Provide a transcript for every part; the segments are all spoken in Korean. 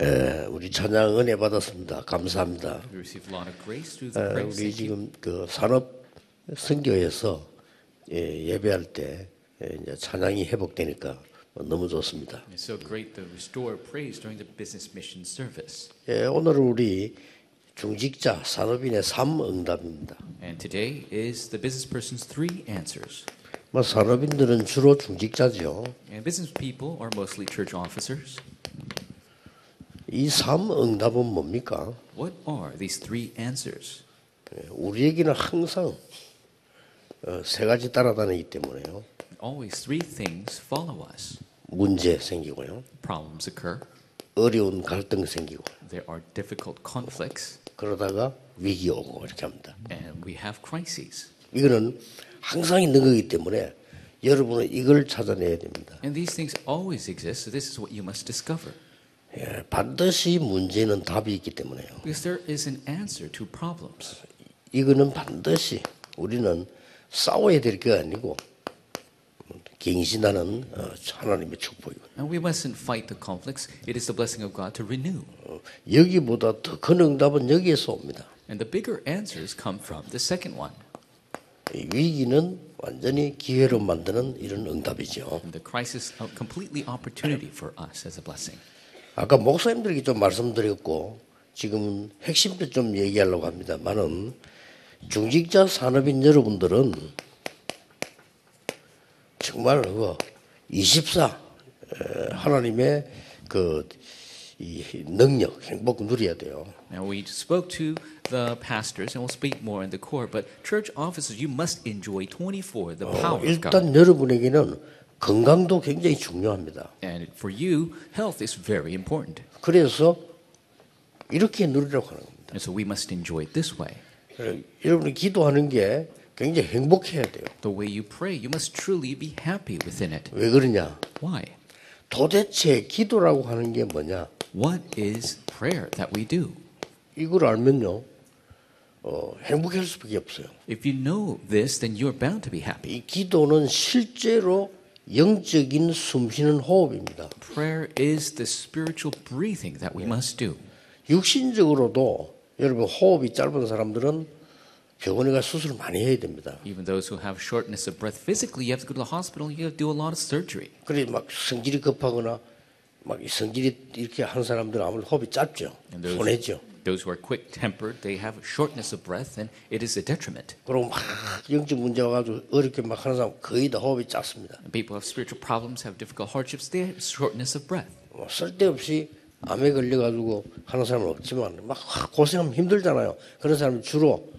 에, 우리 찬양 은혜 받았습니다. 감사합니다. 우리. 지금 그 산업 선교에서 예, 예배할 때 예, 이제 찬양이 회복되니까 너무 좋습니다. It's so great to restore praise during the business mission service. 예, 오늘은 우리 중직자 산업인의 삶 응답입니다. And today is the business person's three answers. 뭐 산업인들은 주로 중직자죠. And business people are mostly church officers. 이삶 응답은 뭡니까? What are these three answers? 예, 우리에게는 항상 어, 세 가지 따라다니기 때문에요. Always three things follow us. 문제 생기고요. Problems occur. 어려운 갈등 생기고 There are difficult conflicts. 그러다가 위기 오고 이렇게 합니다. And we have crises. 이거는 항상 있는 거기 때문에 여러분은 이걸 찾아내야 됩니다. And these things always exist, so this is what you must discover. 예, 반드시 문제는 답이 있기 때문에요. Because there is an answer to problems. 이거는 반드시 우리는 싸워야 될 게 아니고 갱신하는 어, 하나님의 축복이고 And we mustn't fight the conflicts. It is the blessing of God to renew. 어, 여기보다 더 큰 응답은 여기에서 옵니다. And the bigger answers come from the second one. 이 위기는 완전히 기회로 만드는 이런 응답이죠. And the crisis completely opportunity for us as a blessing. 아까 목사님들에게 좀 말씀드렸고 지금은 핵심도 좀 얘기하려고 합니다만은 중직자 산업인 여러분들은 정말 그 24 에, 하나님의 그이 능력, 행복 누려야 돼요. Now we spoke to the pastors, and we'll speak more in the core. But church officers, you must enjoy 24 the 어, power of God. 일단 여러분에게는 건강도 굉장히 중요합니다. And for you, health is very important. 그래서 이렇게 누리라고 하는 겁니다. And so we must enjoy it this way. 에, 여러분이 기도하는 게 굉장히 행복해야 돼요. The way you pray, you must truly be happy within it. 왜 그러냐? Why? 도대체 기도라고 하는 게 뭐냐? What is prayer that we do? 이걸 알면요, 어, 행복할 수밖에 없어요. If you know this, then you're bound to be happy. 이 기도는 실제로 영적인 숨쉬는 호흡입니다. Prayer is the spiritual breathing that we must do. 육신적으로도 여러분 호흡이 짧은 사람들은 병원에 가 수술을 많이 해야 됩니다. Even those who have shortness of breath physically, you have to go to the hospital, you have to do a lot of surgery. 그래 막 성질이 급하거나 막이 성질이 이렇게 하는 사람들은 아무래도 호흡이 짧죠. 손해죠. Those who are quick tempered, they have shortness of breath, and it is a detriment. 그리고 막 영적 문제 와가지고 어렵게 막 하는 사람 거의 다 호흡이 짧습니다. People have spiritual problems, have difficult hardships, they have shortness of breath. 뭐 쓸데없이 암에 걸려가지고 하는 사람은 없지만 막 고생하면 힘들잖아요. 그런 사람이 주로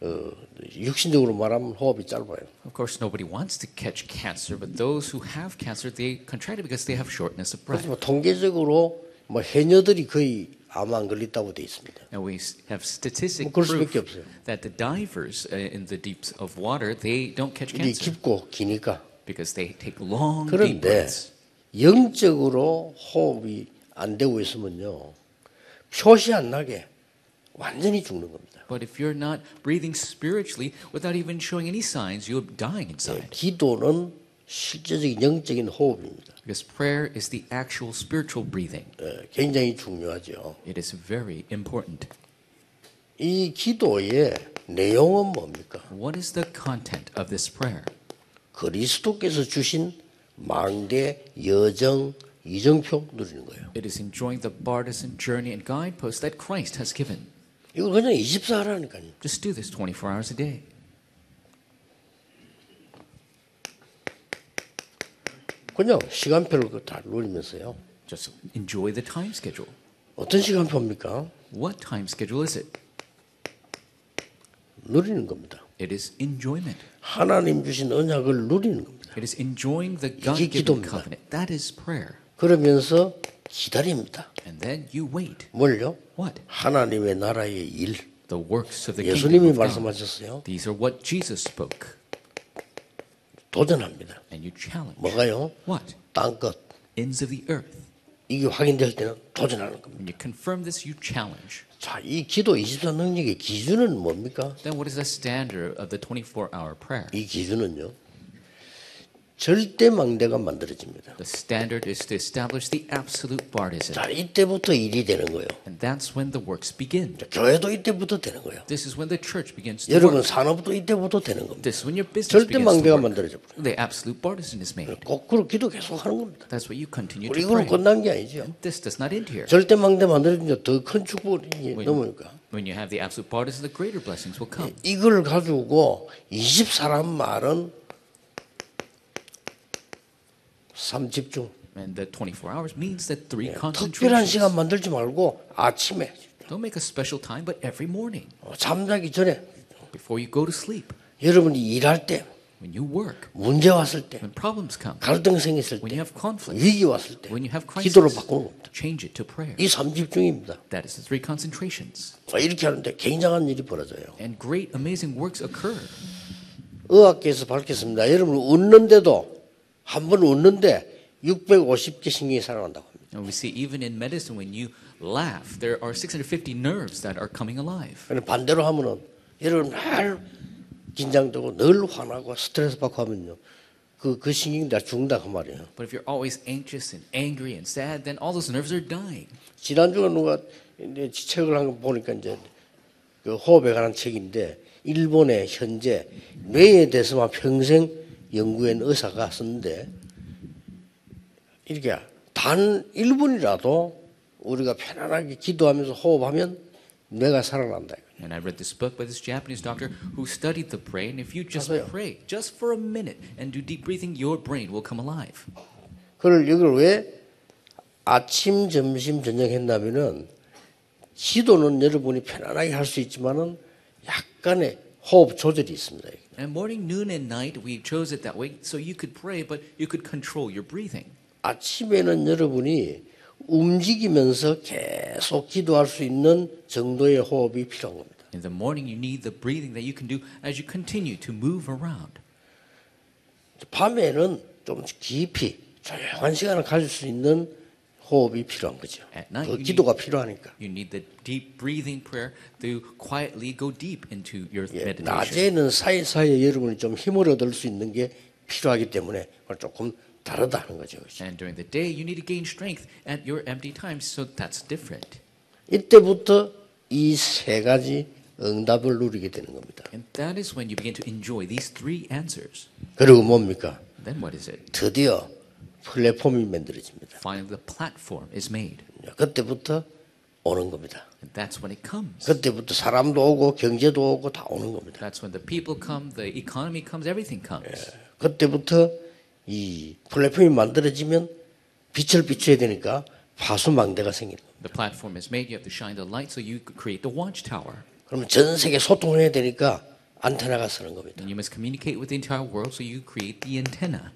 어, 육신적으로 말하면 호흡이 짧아요. Of course, nobody wants to catch cancer, but those who have cancer, they contract it because they have shortness of breath. 그래서 뭐 통계적으로 뭐 해녀들이 거의 암 안 걸린다고 돼 있습니다. And we s- have statistic 뭐 그럴 proof 수밖에 없어요. that the divers uh, in the deeps of water, they don't catch 일이 cancer 깊고 기니까. because they take long, deep 그런데 breaths. 영적으로 호흡이 안 되고 있으면요 표시 안 나게 완전히 죽는 겁니다. But if you're not breathing spiritually without even showing any signs, you're dying 네, inside. 기도는 실제적인 영적인 호흡입니다. Because prayer is the actual spiritual breathing. 예, 굉장히 중요하죠. It is very important. 이 기도의 내용은 뭡니까? What is the content of this prayer? 그리스도께서 주신 망대, 여정, 이정표 누리는 거예요. It is enjoying the partisan journey and guideposts that Christ has given. 이거 그냥 24 하라니까요. Just do this 24 hours a day. 그냥 시간표를 그다 누리면서요. Just enjoy the time schedule. 어떤 시간표입니까? What time schedule is it? 누리는 겁니다. It is enjoyment. 하나님 주신 언약을 누리는 겁니다. It is enjoying the God-given covenant. That is prayer. 그러면서 기다립니다. And then you wait. 뭘요? What? 하나님의 나라의 일. The works of the 예수님이. 말씀하셨어요. These are what Jesus spoke. 도전합니다. And you challenge. 뭐가요? What? 땅 끝. Ends of the earth. 이게 확인될 때는 도전하는 겁니다. When you confirm this, you challenge. 자, 이 기도 24 능력의 기준은 뭡니까? Then what is the standard of the 24 hour prayer? 이 기준은요. 절대 망대가 만들어집니다. The standard is to establish the absolute partisan. 자, 이때부터 일이 되는 거예요. And that's when the works begin. 자, 교회도 이때부터 되는 거예요. This is when the church begins to 여러분 work. 산업도 이때부터 되는 겁니다. This is when your business 절대 망대가. 만들어져 버려요. The absolute partisan is made. 거꾸로 기도 계속 하는 겁니다. That's what you continue to pray. 끝난 게 아니죠. This does not end here. 절대 망대 만들어지면 더큰 축복이 넘으니까. When you have the absolute partisan, the greater blessings will come. 이걸 가지고 24란 말은 삼 집중. And the 24 hours means that three 특별한 concentrations. 시간 만들지 말고 아침에 Don't make a special time, but every morning 어, 잠자기 전에 before you go to sleep, 여러분이 일할 때 when you work, 문제 왔을 때 when problems come, 갈등 생겼을 when 때 you have conflict, 위기 왔을 때 when you have 기도로 crisis, 바꾸는 겁니다. change it to prayer. 이 삼집중입니다. That is the three concentrations. 어, 이렇게 하는데 굉장한 일이 벌어져요. And great, amazing works occur. 의학계에서 밝혔습니다. 여러분 웃는데도 한 번 웃는데 650개 신경이 살아난다고 합니다. And we see even in medicine, when you laugh, there are 650 nerves that are coming alive. 반대로 하면은 여러분 늘 긴장되고 늘 화나고 스트레스 받고 하면요. 그, 그 신경이 다 죽는다 그 말이에요. But if you're always anxious and angry and sad, then all those nerves are dying. 지난주에 누가 이제 책을 한 거 보니까 이제 그 호흡에 관한 책인데 일본의 현재 뇌에 대해서만 평생 연구한 의사가 썼는데 이렇게 단 1분이라도 우리가 편안하게 기도하면서 호흡하면 뇌가 살아난다. And I read this book by this Japanese doctor who studied the brain. If you just 맞아요. pray, just for a minute, and do deep breathing, your brain will come alive. 그걸 이걸 왜 아침, 점심, 저녁 했냐면은 기도는 여러분이 편안하게 할 수 있지만은 약간의 호흡 조절이 있습니다. And morning, noon, and night, we chose it that way so you could pray, but you could control your breathing. 아침에는 여러분이 움직이면서 계속 기도할 수 있는 정도의 호흡이 필요한 겁니다. In the morning, you need the breathing that you can do as you continue to move around. 밤에는 좀 깊이 조용한 시간을 가질 수 있는 호흡이 필요한 거죠. At night, 그 you 기도가 필요하니까. You need the deep breathing prayer to quietly go deep into your 예, meditation. 낮에는 사이사이에 여러분이 좀 힘을 얻을 수 있는 게 필요하기 때문에 조금 다르다는 거죠. 그렇죠? And during the day, you need to gain strength at your empty times, so that's different. 이때부터 이 세 가지 응답을 누리게 되는 겁니다. And that is when you begin to enjoy these three answers. 그리고 뭡니까? Then what is it? 드디어 플랫폼이 만들어집니다. Finally, the platform is made. 그때부터 오는 겁니다. And that's when it comes. 그때부터 사람도 오고 경제도 오고 다 오는 겁니다. That's when the people come, the economy comes, everything comes. 그때부터 이 플랫폼이 만들어지면 빛을 비춰야 되니까 파수망대가 생기는 겁니다. The platform is made, you have to shine the light so you create the watchtower. 그러면 전 세계 소통을 해야 되니까 안테나가 쓰는 겁니다. And you must communicate with the entire world, so you create the antenna.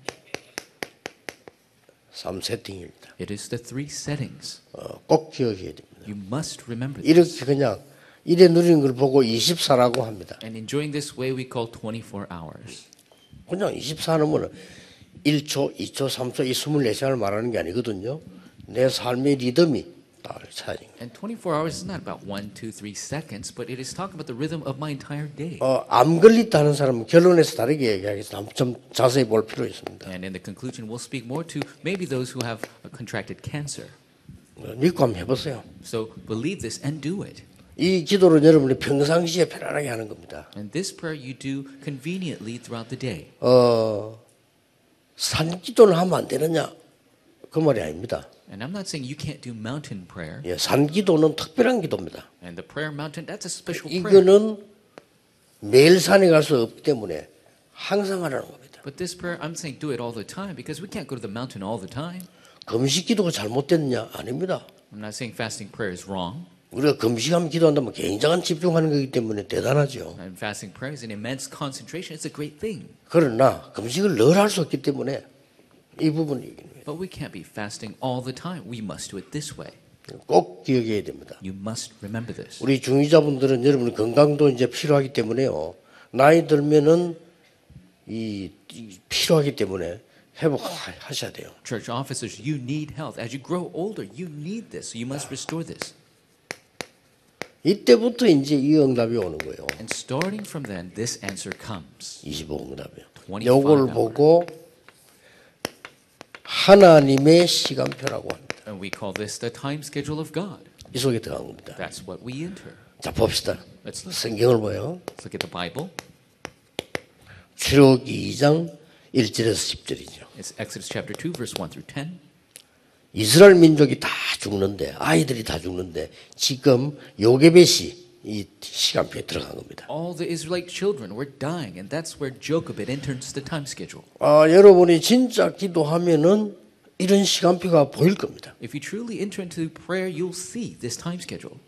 3 세팅입니다. It is the three settings. 어, 꼭 기억해야 됩니다. You must remember this. 이렇게 그냥 이래 누리는 걸 보고 24라고 합니다. And enjoying this way we call 24 hours. 그냥 24는 1초, 2초, 3초, 이 24시간을 말하는 게 아니거든요. 내 삶의 리듬이 딱 차지. And 24 hours is not about one, two, three seconds, but it is talking about the rhythm of my entire day. 어, 암 걸렸다는 사람은 결론에서 다르게 얘기하겠습니다. 좀 자세히 볼 필요 있습니다. And in the conclusion, we'll speak more to maybe those who have uh, contracted cancer. 어, 믿고 한번 해보세요. So believe this and do it. 이 기도를 여러분이 평상시에 편안하게 하는 겁니다. And this prayer you do conveniently throughout the day. 어, 산기도는 하면 안 되느냐? 그 말이 아닙니다. And I'm not saying you can't do mountain prayer. 예, 산 기도는 특별한 기도입니다. And the prayer mountain, that's a special prayer. 이거는 매일 산에 갈 수 없기 때문에 항상 하라는 겁니다. But this prayer, I'm saying do it all the time because we can't go to the mountain all the time. 금식 기도가 잘못됐느냐? 아닙니다. I'm not saying fasting prayer is wrong. 우리가 금식하면 기도한다면 굉장한 집중하는 거기 때문에 대단하죠. And fasting prayer is an immense concentration. It's a great thing. 그러나 금식을 늘 할 수 없기 때문에 이 부분이 But we can't be fasting all the time. We must do it this way. 꼭 기억해야 됩니다. You must remember this. 우리 중위자분들은 여러분 건강도 이제 필요하기 때문에요. 나이 들면은 이, 이 필요하기 때문에 회복하셔야 돼요. Church officers, you need health. As you grow older, you need this. You must restore this. 이때부터 이제 이 응답이 오는 거예요. And starting from then, this answer comes. 25 응답이요. 25 요걸. 보고 하나님의 시간표라고 합니다. And we call this the time schedule of God. 이 속에 들어간 겁니다. That's what we enter. 자 봅시다. Let's look, 성경을 보요. let's look at the Bible. 출애굽기 2장 1절에서 10절이죠. It's Exodus chapter 2, verse 1 through 10. 이스라엘 민족이 다 죽는데 아이들이 다 죽는데 지금 요게벳이 이 시간표에 들어간 겁니다. All the Israelite children were dying, and that's where Jochebed enters the time schedule. 아, 여러분이 진짜 기도하면은 이런 시간표가 보일 겁니다. If you truly enter into prayer, you'll see this time schedule.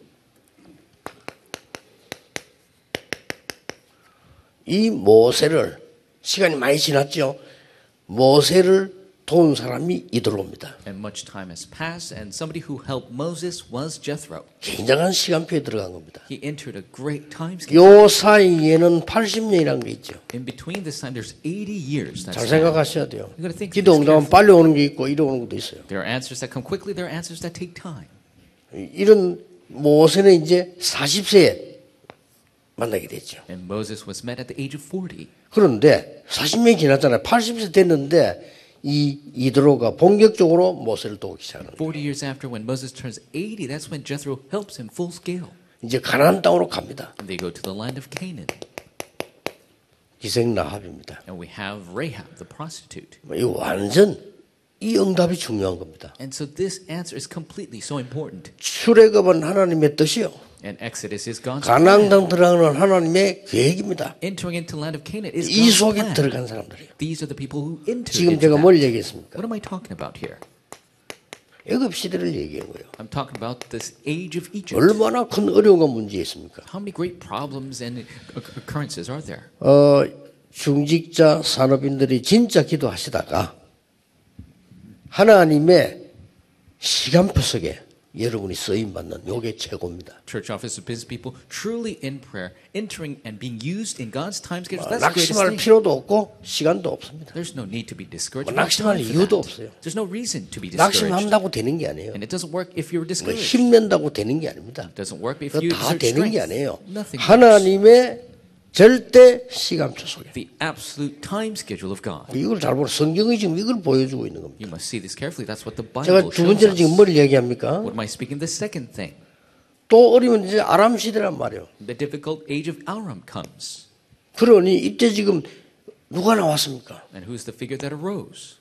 이 모세를 시간이 많이 지났죠. 모세를 도운 사람이 이들로입니다. And much time has passed, and somebody who helped Moses was Jethro. 굉장한 시간표에 들어간 겁니다. He entered a great time schedule. 요 사이에는 80년이라는 게 있죠. In between this time, there's 80 years. 잘. 생각하셔야 돼요. 기도 응답은 빨리 오는 게 있고 이리 오는 것도 있어요. There are answers that come quickly. There are answers that take time. 이런 모세는 이제 40세에 만나게 됐죠. And Moses was met at the age of 40. 그런데 40년이 지났잖아요. 80세 됐는데 이 이드로가 본격적으로 모세를 도우기 시작하는 거예요. 40 years after, when Moses turns 80, that's when Jethro helps him full scale. 이제 가나안 땅으로 갑니다. And they go to the land of Canaan. 기생 라합입니다. And we have Rahab, the prostitute. 이 완전 이 응답이 중요한 겁니다. And so this answer is completely so important. 출애굽은 하나님의 뜻이요. And Exodus is God's 가나안. 땅 들어가는 하나님의 계획입니다. Entering into the land of Canaan is 이 속에 plan. 들어간 사람들이에요. These are the people who enter 지금 제가. 뭘 얘기했습니까? What am I talking about here? 애굽 시대를 얘기한 거예요. I'm talking about this age of Egypt. 얼마나 큰 어려움과 문제 있습니까? How many great problems and occurrences are there? 어, 중직자 산업인들이 진짜 기도하시다가 하나님의 시간표 속에 여러분이 쓰임 받는 요게 최고입니다. Church office of business people truly in prayer, entering and being used in God's time schedule. 어, That's the greatest 낙심할 thing. 필요도 없고 시간도 없습니다. There's no need to be discouraged. 뭐 낙심할 이유도. 없어요. There's no reason to be discouraged. 낙심한다고 되는 게 아니에요. And it doesn't work if you're 뭐 discouraged. 힘낸다고 되는 게 아닙니다. It doesn't work if you 다 exert 되는 게 strength. 아니에요. Nothing. 하나님의 절대 시간표 속에 The absolute time schedule of God. 이걸 잘 보라. 성경이 지금 이걸 보여주고 있는 겁니다. You must see this carefully. That's what the 제가 Bible 두 shows 번째로. 지금 뭘 얘기합니까? What am I speaking? The second thing. 또 어려면 이제 아람 시대란 말이에요. The difficult age of Aram comes. 그러니 이때 지금 누가 나왔습니까? And who's the figure that arose?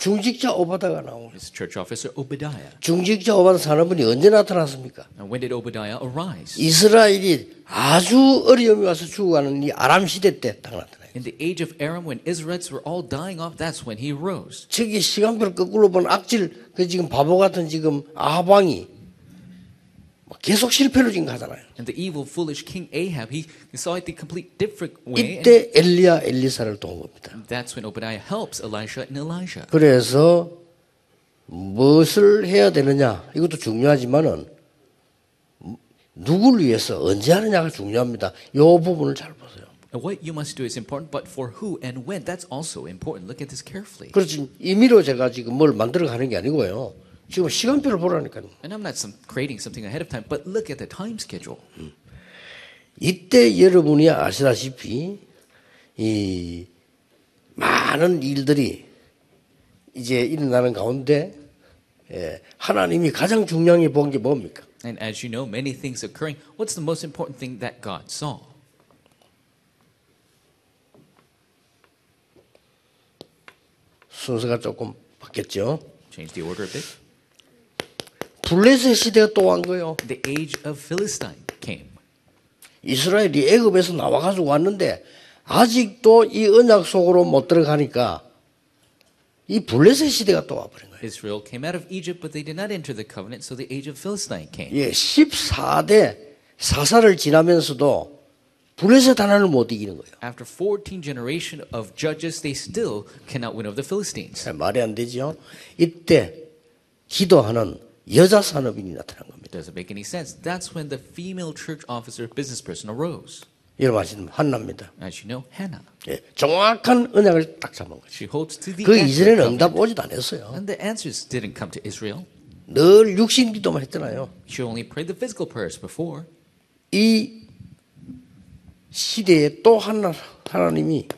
중직자 오바다가 나오고 It's church officer Obadiah. 중직자 오바다 사는분이 언제 나타났습니까? And when did Obadiah arise? 이스라엘이 아주 어려움이 와서 죽어가는 이 아람 시대 때딱 나타나요. In the age of Aram, when Israelites were all dying off, that's when he arose. 저기 시간표를 거꾸로 본 악질 그 지금 바보 같은 지금 아방이 계속 실패로 지금 가잖아요. And the evil, foolish king Ahab, he saw it the complete different way. 이때 엘리야 엘리사를 도운 겁니다. that's when Obadiah helps Elisha and Elijah. 그래서 무엇을 해야 되느냐 이것도 중요하지만은 누구를 위해서 언제 하느냐가 중요합니다. 이 부분을 잘 보세요. And what you must do is important, but for who and when, that's also important. Look at this carefully. 그렇지 임의로 제가 지금 뭘 만들어 가는 게 아니고요. 지금 시간표를 보라니까요. And I'm not some, creating something ahead of time, but look at the time schedule. 이때 여러분이 아시다시피 이 많은 일들이 이제 일어나는 가운데 예, 하나님이 가장 중요하게 본 게 뭡니까? And as you know, many things occurring. What's the most important thing that God saw? 순서가 조금 바뀌었죠. Change the order a bit. 블레셋 시대가 또한 거예요. The age of Philistine came. 이스라엘이 애굽에서 나와 가지고 왔는데 아직도 이 언약 속으로 못 들어가니까 이 블레셋 시대가 또 와버린 거예요. Israel came out of Egypt, but they did not enter the covenant, so the age of Philistine came. 예, 14대 사사를 지나면서도 블레셋 하나를 못 이기는 거예요. After 14 generation of judges, they still cannot win over the Philistines. 잘 말이 안 되죠. 이때 기도하는 여자 산업인이 나타난 겁니다. Doesn't make any sense. That's when the female church officer, business person arose. 여러분 아시는 한나입니다. As you know, Hannah. 예, 정확한 언약을 딱 잡은 거죠. She holds to the 그 이전에는. 응답 오지도 않았어요. And the answers didn't come to Israel. 늘 육신 기도만 했잖아요. She only prayed the physical prayers before. 이 시대에 또 하나, 하나님이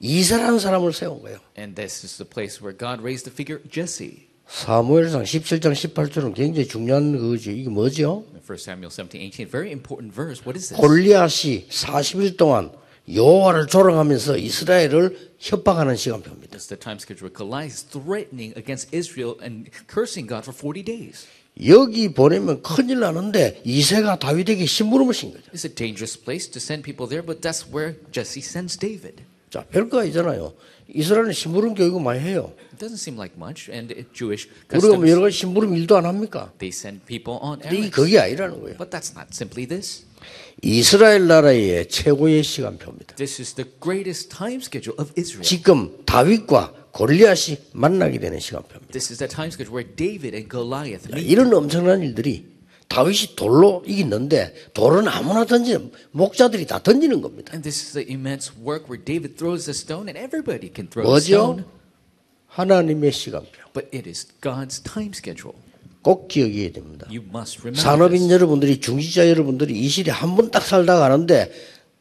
이세라는 사람을 세운 거예요. And this is the place where God raised the figure Jesse. 사무엘상 17장 18절은 굉장히 중요한 그거죠. 이게 뭐죠? In 1 Samuel 17, 18, very important verse. What is this? 골리앗이 40일 동안 여호와를 조롱하면서 이스라엘을 협박하는 시간표입니다. It's the time schedule where Goliath is threatening against Israel and cursing God for 40 days. 여기 보내면 큰일 나는데 이세가 다윗에게 심부름을 신 거죠. It's a dangerous place to send people there, but that's where Jesse sends David. 자, 별거 아니잖아요. 이스라엘은 심부름 교육을 많이 해요. It doesn't seem like much, and Jewish 우리가 뭐 여러 customs, 가지 심부름 일도 안 합니까? they send people on errands. 그게 아니라는 거예요. But that's not simply this. 이스라엘 나라의 최고의 시간표입니다. This is the greatest time schedule of Israel. 지금 다윗과 골리앗이 만나게 되는 시간표입니다. This is the time schedule where David and Goliath meet. 이런 엄청난 일들이 다윗이 돌로 이기는데 돌은 아무나 던지는 목자들이 다 던지는 겁니다. And this is the immense work where David throws a stone and everybody can throw a 뭐죠? stone. 하나님의 시간표. But it is God's time schedule. 꼭 기억해야 됩니다. You must remember 산업인 this. 여러분들이 중지자 여러분들이 이 시대 한 번 딱 살다 가는데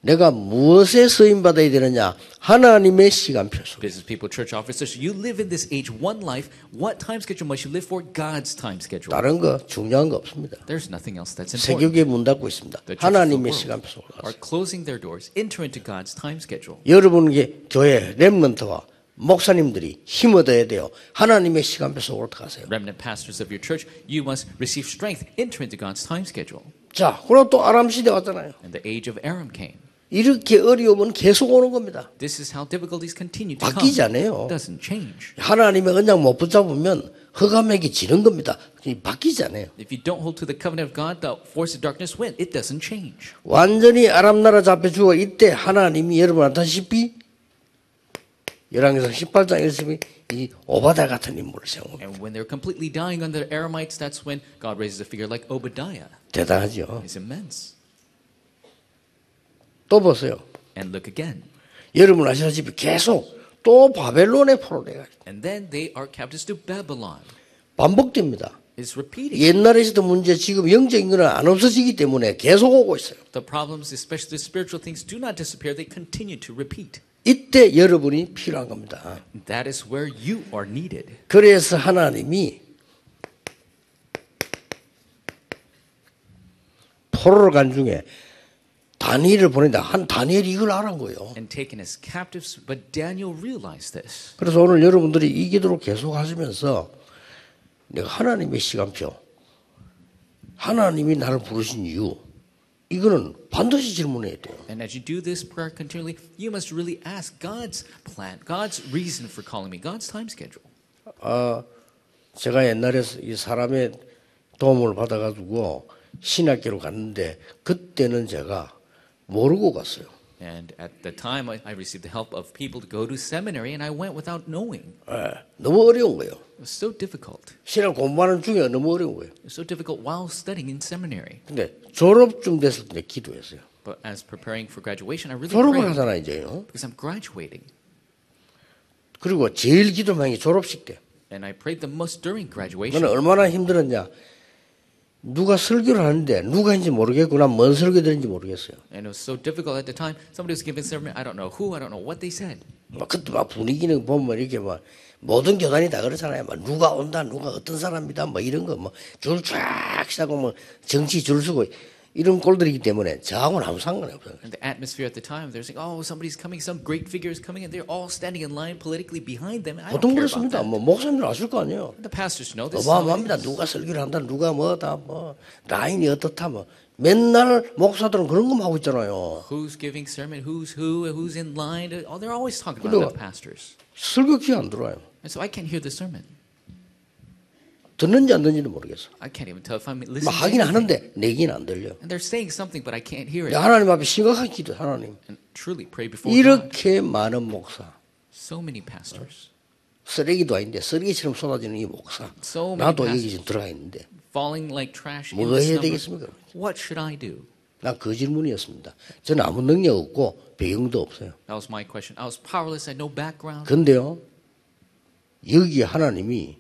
내가 무엇에 쓰임 받아야 되느냐? 하나님의 시간표 속. Business people, church officers, you live in this age one life. What time schedule must you live for? God's time schedule. 다른 거 중요한 거 없습니다. There's nothing else that's important. 세계교회 문 닫고 있습니다. 하나님의 시간표 속으로 are closing their doors. Enter into God's time schedule. 여러분의 교회 렘넌트와 목사님들이 힘 얻어야 돼요. 하나님의 시간표 속으로 가세요. Remnant pastors of your church, you must receive strength. Enter into God's time schedule. 자, 그럼 또 아람 시대 왔잖아요. And the age of Aram came. 이렇게 어려움은 계속 오는 겁니다. This is how difficulties continue to come. It doesn't change. 하나님의 언약 못 붙잡으면 흑암에게 지는 겁니다. 바뀌지 않아요. If you don't hold to the covenant of God, the force of darkness win. It doesn't change. 완전히 아람 나라 잡혀 죽어 이때 하나님이 여러분 아다시피 열왕기상 18장 1절이 이 오바다 같은 인물을 세웁니다. And when they're completely dying under the Aramites, that's when God raises a figure like Obadiah. 대단하죠. It's immense. 또 보세요. And look again. 여러분 아시다시피 계속 또 바벨론에 포로돼가 And then they are captives to Babylon. 반복됩니다. It's repeating. 옛날에 있었던 문제 지금 영적인 거는 안 없어지기 때문에 계속 오고 있어요. The problems, especially the spiritual things, do not disappear. They continue to repeat. 이때 여러분이 필요한 겁니다. That is where you are needed. 그래서 하나님이 포로를 간 중에 다니엘을 보낸다. 한 다니엘이 이걸 알은 거예요. And taken as captives, but Daniel realized this. 그래서 오늘 여러분들이 이 기도를 계속 하시면서 내가 하나님의 시간표, 하나님이 나를 부르신 이유, 이거는 반드시 질문해야 돼요. And as you do this prayer continually, you must really ask God's plan, God's reason for calling me, God's time schedule. 아, 제가 옛날에 이 사람의 도움을 받아가지고 신학교로 갔는데 그때는 제가 모르고 갔어요. And at the time, I, I received the help of people to go to seminary, and I went without knowing. 예, 너무 어려운 거예요. It was so difficult. 신학 공부하는 중에 너무 어려운 거예요. It was so difficult while studying in seminary. 근데 졸업쯤 됐을 때 기도했어요. But as preparing for graduation, I really 졸업을 prayed 하잖아 이제요. because I'm graduating. 그리고 제일 기도 많이 졸업식 때. And I prayed the most during 너는 graduation. 얼마나 힘들었냐. 누가 설교를 하는데 누가 인지 모르겠고 난뭔 설교들인지 모르겠어요. And it was so difficult at the time. Somebody was giving sermon. I don't know who, I don't know what they said. 막 그때 막 분위기는 보면 이렇게 막 모든 교단이 다 그렇잖아요. 막 누가 온다, 누가 어떤 사람이다, 뭐 이런 거, 뭐줄쫙 뭐 정치 줄 서고 이런 꼴들이기 때문에 저하고는 아무 상관이 없어요. And the atmosphere at the time, they're saying, oh, somebody's coming, some great figure is coming, and they're all standing in line politically behind them. I don't 보통 care about 그렇습니다. that. 뭐 목사님들 아실 거 아니에요. The pastors know this. 어마어마합니다. 누가 설교를 한다, 누가 뭐다, 뭐 라인이 어떻다, 뭐 맨날 목사들은 그런 것만 하고 있잖아요. Who's giving sermon? Who's who? Who's in line? Oh, they're always talking about the pastors. 설교 귀안 들어와요. And so I can't hear the sermon. 듣는지 안 듣는지는 모르겠어. I can't even tell if I'm 뭐 listening. to 하긴. 하는데 내기는 안 들려. And they're saying something, but I can't hear it. 하나님 앞에 심각하게 기도, 하나님. And truly pray before God. 이렇게 많은 목사. So many pastors 쓰레기도 아닌데 쓰레기처럼 쏟아지는 이 목사. So many 나도 여기. 지금 들어가 있는데 falling like trash 뭐 this 해야. 되겠습니까? What should I do? 난그 질문이었습니다. 저는 아무 능력 없고 배경도 없어요. That was my question. I was powerless. I had no background. 근데요, 여기에 하나님이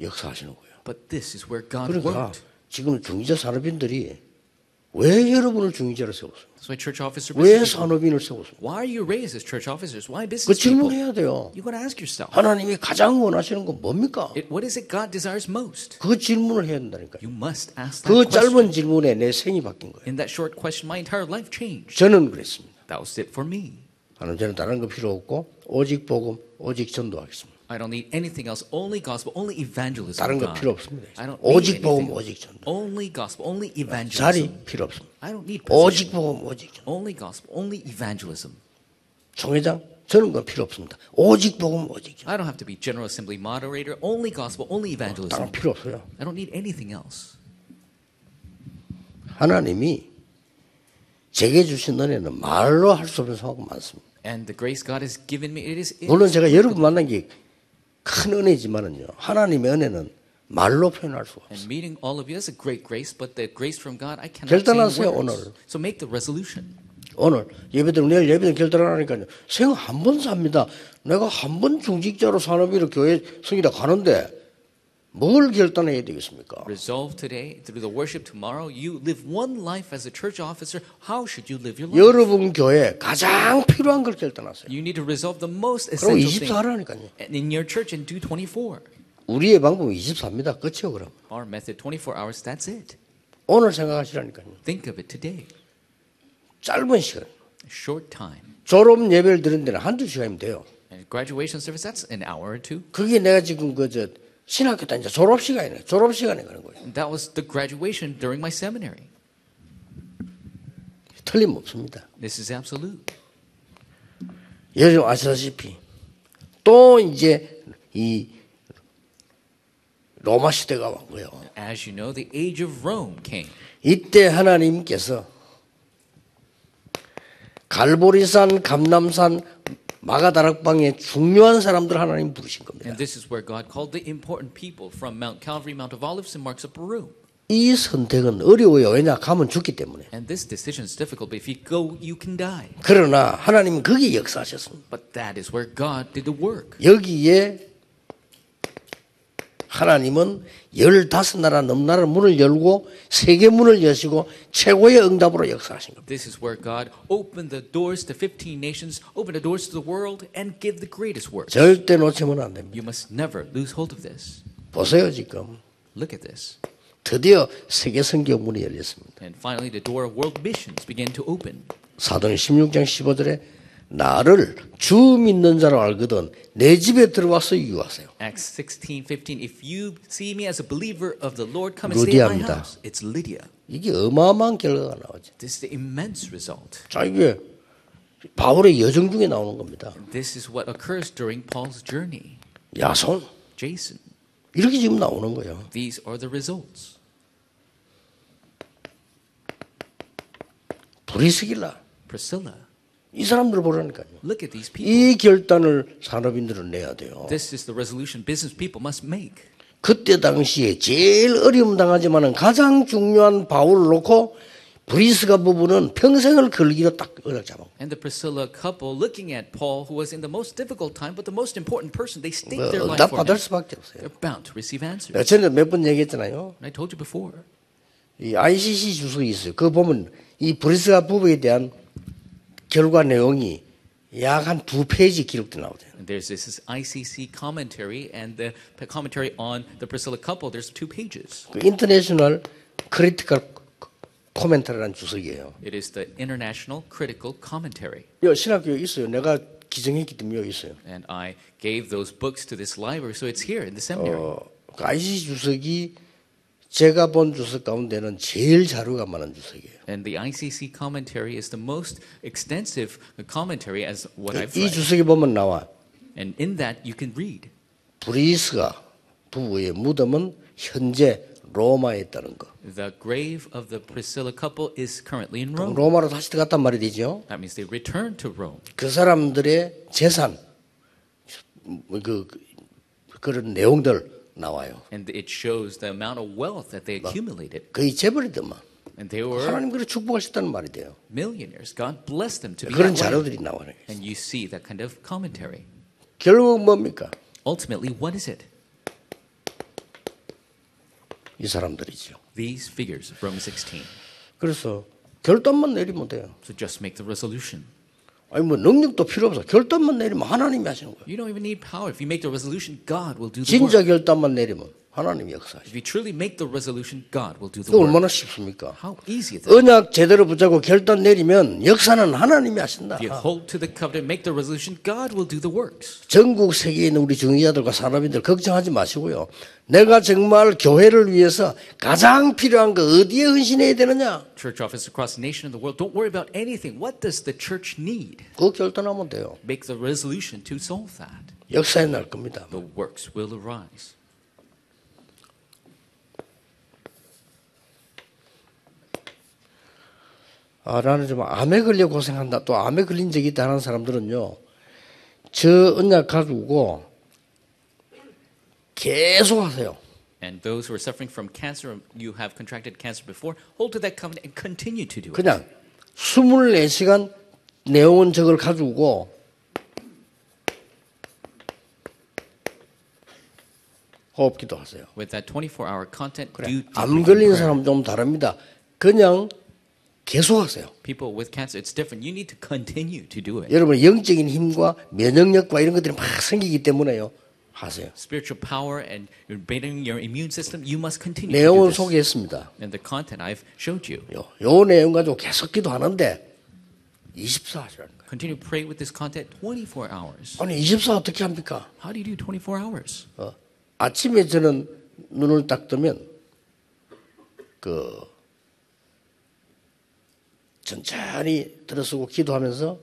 역사하시는 거예요. But this is where God 그러니까 worked. 지금 중지자 산업인들이 왜 여러분을 중위자로 세웠어요? Church officer 왜. 산업인을 세웠어요? Why are you raised as church officers? Why 그 business people? 질문해야 돼요. You got to ask yourself. 하나님이 가장 원하시는 건 뭡니까? It, what is it God desires most? 그 질문을 해야 된다니까요. You must ask that 그 question. 짧은 질문에 내 생이 바뀐 거예요. In that short question, my entire life changed. 저는 그랬습니다. That was it for me. 하나님 저는 다른 거 필요 없고 오직 복음, 오직 전도하겠습니다. I don't need anything else. Only gospel, only evangelism. 다른 거. 필요 없습니다. I don't 오직 need 복음. 오직 전도. Only gospel, only 자리 evangelism. 필요 없습니다. I don't need 오직. 복음, 오직 전도. Only gospel, only evangelism. 총회장 저는 건 필요 없습니다. 오직 복음, 오직 전도. I don't have to be General Assembly moderator. Only gospel, only 다른 evangelism. 필요 없어요. I don't need anything else. 하나님이 제게 주신 은혜는 말로 할 수 없는 상황이 많습니다. And the grace God has given me, it is 물론 제가 여러분 만난 게 큰 은혜지만은요. 하나님의 은혜는 말로 표현할 수가 없어요. And meeting all of you is a great grace, but the grace from God, I cannot 결단하세요. 오늘. So make the resolution. 오늘 예배들 내일 예배들 결단하니까요. 생한번 삽니다. 내가 한 번 중직자로 산업이로 교회 성이다 가는데 뭘 결단해야 되겠습니까? Resolve today, through the worship tomorrow, you live one life as a church officer. How should you live your life? 여러분 교회 가장 필요한 걸 결단하세요. You need to resolve the most 그럼 essential thing 24하라니까요. And in your church and do 24. 우리의 방법은 24입니다. 끝이요 그럼. Our method, 24 hours, that's it. 오늘 생각하시라니까요. Think of it today. 짧은 시간. Short time. 졸업 예배를 드는 데는 한두 시간이면 돼요. And graduation service, that's an hour or two. 그게 내가 지금 그저 신학교 때 이제 졸업 시간이네. 졸업 시간에 가는 거예요. That was the graduation during my seminary. 틀림없습니다. This is absolute. 여러분 아시다시피 또 이제 이 로마 시대가 왔고요. As you know, the age of Rome came. 이때 하나님께서 갈보리산, 감남산, 마가다락방의 중요한 사람들 하나님 부르신 겁니다. And this is where God called the important people from Mount Calvary, Mount of Olives, and Marks of Peru. 이 선택은 어려워요. 왜냐? 가면 죽기 때문에. And this decision is difficult, but if you go, you can die. 그러나 하나님은 거기에 역사하셨습니다. But that is where God did the work. 여기에 하나님은 열다섯 나라 넘나라 문을 열고 세계 문을 여시고 최고의 응답으로 역사하신 겁니다. This is where God opened the doors to 15 nations, opened the doors to the world, and give the greatest work. 절대 놓치면 안 됩니다. You must never lose hold of this. 보세요 지금 Look at this. 드디어 세계 성경 문이 열렸습니다. And finally, the door of world missions began to open. 사도행 16장 15절에 나를 주 믿는 자로 알거든 내 집에 들어와서 유하세요. Acts 16, 15. If you see me as a believer of the Lord, come and stay in my house. It's Lydia. 이게 어마어마한 결과가 나오죠. This is the immense result. 자 이게 바울의 여정 중에 나오는 겁니다. This is what occurs during Paul's journey. 야손 Jason. 이렇게 지금 나오는 거예요. These are the results. 브리스길라 Priscilla. 이 사람들 보라니까요. Look at these people. 이 결단을 산업인들은 내야 돼요. This is the resolution business people must make. 그때 당시에 제일 어려움 당하지만은 가장 중요한 바울을 놓고 브리스가 부부는 평생을 걸기로 딱 잡아. And the Priscilla couple, looking at Paul, who was in the most difficult time, but the most important person, they staked their life for 받을 him. 수밖에 없어요. They're bound to receive answers. 전에 몇번 얘기했잖아요. I told you before. 이 ICC 주석이 있어요. 그거 보면 이 브리스가 부부에 대한 결과 내용이 약 한 두 페이지 나오죠. And there's this, ICC commentary, and the commentary on the Priscilla couple, there's two pages. 그 인터내셔널 크리티컬 코멘터리라는 주석이에요. It is the International Critical Commentary. 여 신학교에 있어요. 내가 기증했기 때문에 여기 있어요. And I gave those books to this library, so it's here in the seminary. 어, 그 ICC 주석이 제가 본 주석 가운데는 제일 자료가 많은 주석이에요. And the ICC commentary is the most extensive commentary as what I've 이 read. 주석에 보면 나와 And in that, you can read 브리스가 부부의 무덤은 현재 로마에 있다는 거. the grave of the Priscilla couple is currently in Rome. 로마로 다시 들어갔단 말이 되죠. That means they returned to Rome. 그 사람들의 재산 그, 그 그런 내용들 나와요. And it shows the amount of wealth that they accumulated. 거의 재벌이더만. And they were 하나님 그래 축복하셨다는 말이 돼요. millionaires. God blessed them to be 그런 that way. 자료들이 나와요. And you see that kind of commentary. 결국 뭡니까? Ultimately, what is it? 이 사람들이죠. These figures, Romans 16. 그래서 결단만 내리면 돼요. So just make the resolution. 아니 뭐 능력도 필요 없어. 결단만 내리면 하나님이 하시는 거예요. You don't even need power. If you make the resolution, God will do the work. 진짜 결단만 내리면 하나님이 역사하시죠. If you truly make the resolution, God will do the 그 work. 얼마나 쉽습니까? How easy is that? 언약 제대로 붙잡고 결단 내리면 역사는 하나님이 하신다. If you hold to the covenant, make the resolution, God will do the works. 전국 세계에 있는 우리 중위자들과 산업인들 걱정하지 마시고요. 내가 정말 교회를 위해서 가장 필요한 거 어디에 헌신해야 되느냐? Church office across the nation and the world, don't worry about anything. What does the church need? 그거 결단하면 돼요. Make the resolution to solve that. 역사에 날 겁니다. The works will arise. 아, 나는 좀 암에 걸려 고생한다. 또 암에 걸린 적이 있다 하는 사람들은요. 저 언약 가지고 계속 하세요. And those who are suffering from cancer, you have contracted cancer before, hold to that covenant and continue to do it. 그냥 24시간 내용은 저걸 가지고 호흡기도 하세요. With that 24-hour content, 그래. do breathing 걸린. 사람 좀 다릅니다. 그냥 계속 하세요. People with cancer, it's different. You need to continue to do it. 여러분 영적인 힘과 면역력과 이런 것들이 막 생기기 때문에요. 하세요. Spiritual power and building your immune system, you must continue to do 내용은 this. 소개했습니다. And the content I've showed you. 요, 요 내용 가지고 계속 기도하는데 24 하시라는 거예요. Continue to pray with this content 24 hours. 아니 24 어떻게 합니까? How do you do 24 hours? 어, 아침에 저는 눈을 딱 뜨면 그 천천히 들어서고 기도하면서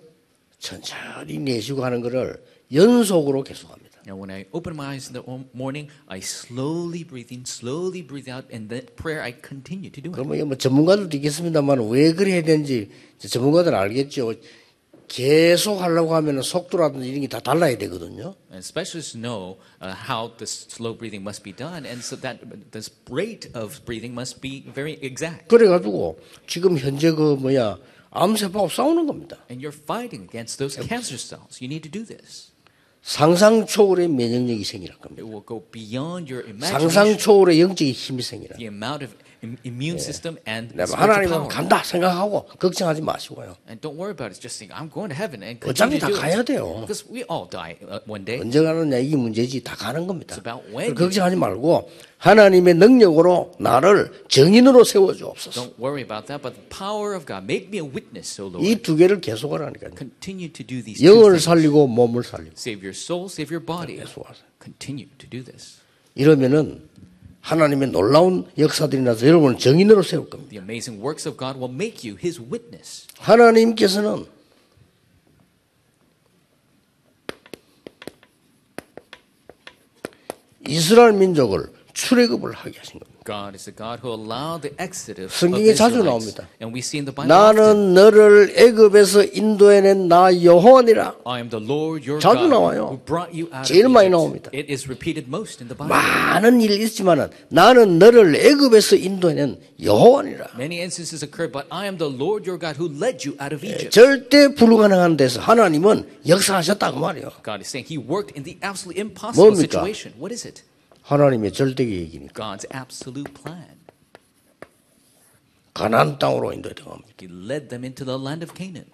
천천히 내쉬고 하는 것을 연속으로 계속합니다. Now, when I open my eyes in the morning, I slowly breathe in, slowly breathe out, and that prayer I continue to do. 그러면 뭐 전문가들도 있겠습니다만 왜 그래 해야 되는지 전문가들은 알겠죠. 계속 하려고 하면 속도라든지 이런 게 다 달라야 되거든요. And specialists know uh, how this slow breathing must be done, and so that this rate of breathing must be very exact. 그래가지고 지금 현재 그 뭐야 암세포하고 싸우는 겁니다. And you're fighting against those cancer cells. You need to do this. 상상 초월의 면역력이 생기는 겁니다. It will go beyond your 상상 imagination, 초월의 영적인 힘이 생기는. the amount of immune system and 네, 하나님은. 간다 생각하고 걱정하지 마시고요. And don't worry about it. Just think, I'm going to heaven and 어차피 다 가야. 돼요. Because we all die uh, one day. 언제 가느냐 이게 문제지 다 가는 겁니다. It's about when you 걱정하지 말고 하나님의 능력으로 나를 정인으로 세워주옵소서. Don't worry about that, but the power of God. Make me a witness, O Lord. 이 두 개를 계속하라니까요. Continue to do these 영을 things. 살리고 몸을 살리고 Save your soul, save your body. 계속하세요. Continue to do this. 이러면은 하나님의 놀라운 역사들이 나서 여러분을 정인으로 세울 겁니다. The amazing works of God will make you His witness. 하나님께서는 이스라엘 민족을 출애굽을 하게 하신 겁니다. God is the God who allowed the exodus of 성경에 자주. 나옵니다. And we see in the Bible often, 나는 너를 애굽에서 인도해낸 나 여호와니라. I am the Lord your 자주 God 나와요. who brought you out 제일 of 많이 Egypt. 나옵니다. It is repeated most in the Bible. 많은 일이 있지만은 나는 너를 애굽에서 인도해낸 여호와니라. Many instances occurred, but I am the Lord your God who led you out of Egypt. 절대 불가능한 데서 하나님은 역사하셨다고 impossible 뭡니까? 하나님의 절대 계획이니까 God's absolute plan. 가나안 땅으로 인도해 들어갑니다. He led them into the land of Canaan.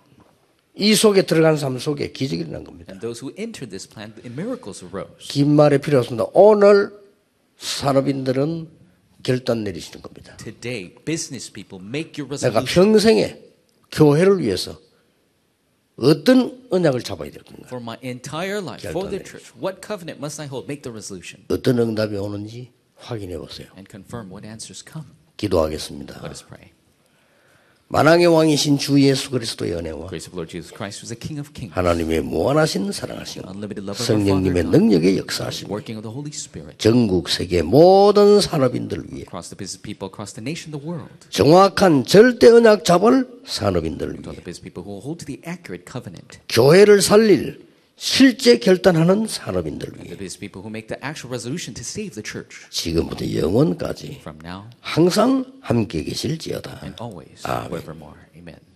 이 속에 들어간 삶 속에 기적이 일어난 겁니다. And those who entered this plan, the miracles arose. 긴 말에 필요 없습니다. 오늘 산업인들은 결단 내리시는 겁니다. Today, business people, make your 내가 평생에 교회를 위해서 어떤 언약을 잡아야 될 건가? for my entire life, for the church. What covenant must I hold? Make the resolution 어떤 응답이 오는지 확인해 보세요. and confirm what answers come. 기도하겠습니다. Let us pray. 만왕의 왕이신 주 예수 그리스도의 은혜와 Grace of Lord Jesus Christ, who is the King of kings, 하나님의 무한하신 사랑하심, unlimited love of our Father 성령님의 능력의 역사하심, working of the Holy Spirit 전국 세계 모든 산업인들 위해 across the business people, across the nation, the world. 정확한 절대 언약 잡을 산업인들 위해 교회를 살릴 실제 결단하는 and 위해 지금부터 영원까지 항상 함께 계실지어다. Amen.